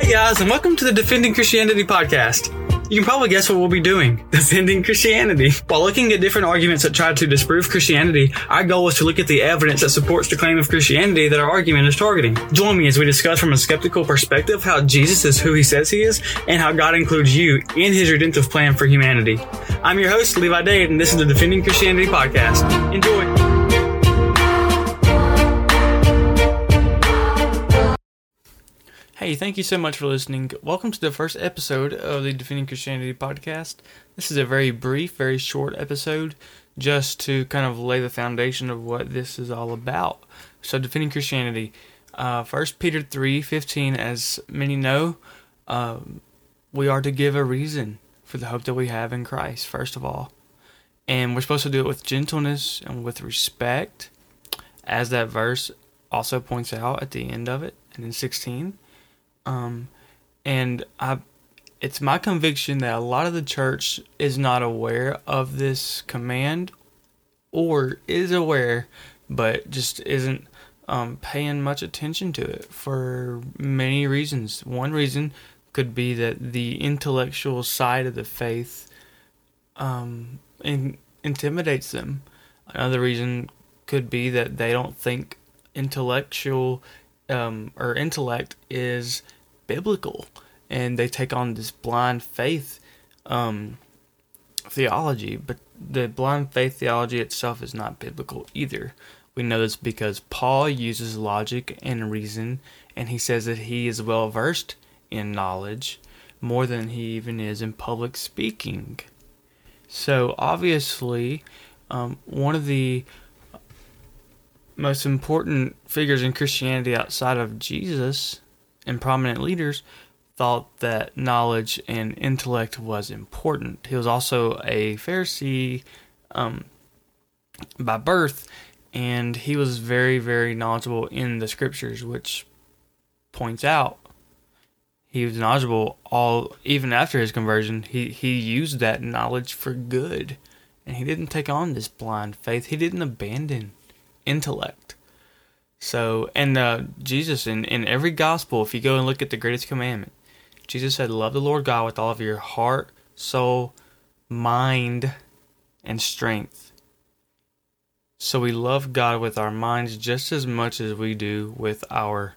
Hey guys, and welcome to the Defending Christianity podcast. You can probably guess what we'll be doing defending Christianity. While looking at different arguments that try to disprove Christianity, our goal is to look at the evidence that supports the claim of Christianity that our argument is targeting. Join me as we discuss from a skeptical perspective how Jesus is who he says he is and how God includes you in his redemptive plan for humanity. I'm your host, Levi Dade, and this is the Defending Christianity podcast. Enjoy. Hey, thank you so much for listening. Welcome to the first episode of the Defending Christianity podcast. This is a very brief, very short episode just to kind of lay the foundation of what this is all about. So, Defending Christianity. Uh, 1 Peter 3 15, as many know, um, we are to give a reason for the hope that we have in Christ, first of all. And we're supposed to do it with gentleness and with respect, as that verse also points out at the end of it, and in 16. Um, and I, it's my conviction that a lot of the church is not aware of this command, or is aware, but just isn't um, paying much attention to it for many reasons. One reason could be that the intellectual side of the faith um, in, intimidates them. Another reason could be that they don't think intellectual um, or intellect is biblical, and they take on this blind faith um, theology. But the blind faith theology itself is not biblical either. We know this because Paul uses logic and reason, and he says that he is well versed in knowledge more than he even is in public speaking. So, obviously, um, one of the most important figures in Christianity outside of Jesus and prominent leaders thought that knowledge and intellect was important. He was also a Pharisee um, by birth, and he was very, very knowledgeable in the scriptures, which points out he was knowledgeable all even after his conversion. He he used that knowledge for good, and he didn't take on this blind faith. He didn't abandon intellect. So, and uh, Jesus, in, in every gospel, if you go and look at the greatest commandment, Jesus said, Love the Lord God with all of your heart, soul, mind, and strength. So we love God with our minds just as much as we do with our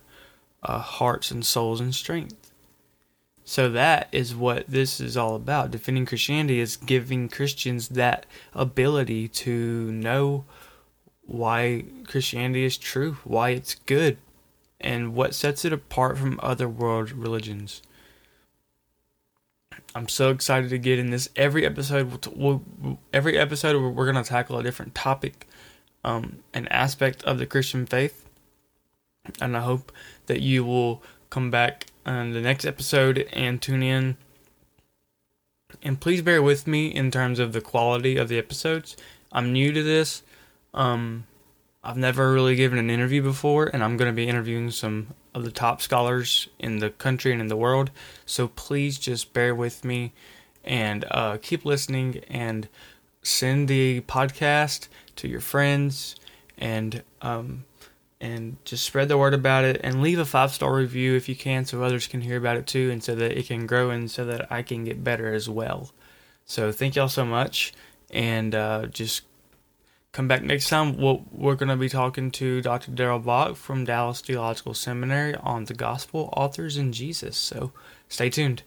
uh, hearts and souls and strength. So that is what this is all about. Defending Christianity is giving Christians that ability to know why Christianity is true, why it's good, and what sets it apart from other world religions. I'm so excited to get in this. Every episode, we'll, we'll, every episode, we're going to tackle a different topic, um, an aspect of the Christian faith, and I hope that you will come back on the next episode and tune in. And please bear with me in terms of the quality of the episodes. I'm new to this, um, I've never really given an interview before, and I'm going to be interviewing some of the top scholars in the country and in the world. So please just bear with me and uh, keep listening and send the podcast to your friends and um, and just spread the word about it and leave a five star review if you can so others can hear about it too and so that it can grow and so that I can get better as well. So thank y'all so much and uh, just come back next time. We'll, we're going to be talking to Dr. Darrell Bock from Dallas Theological Seminary on the Gospel Authors and Jesus. So stay tuned.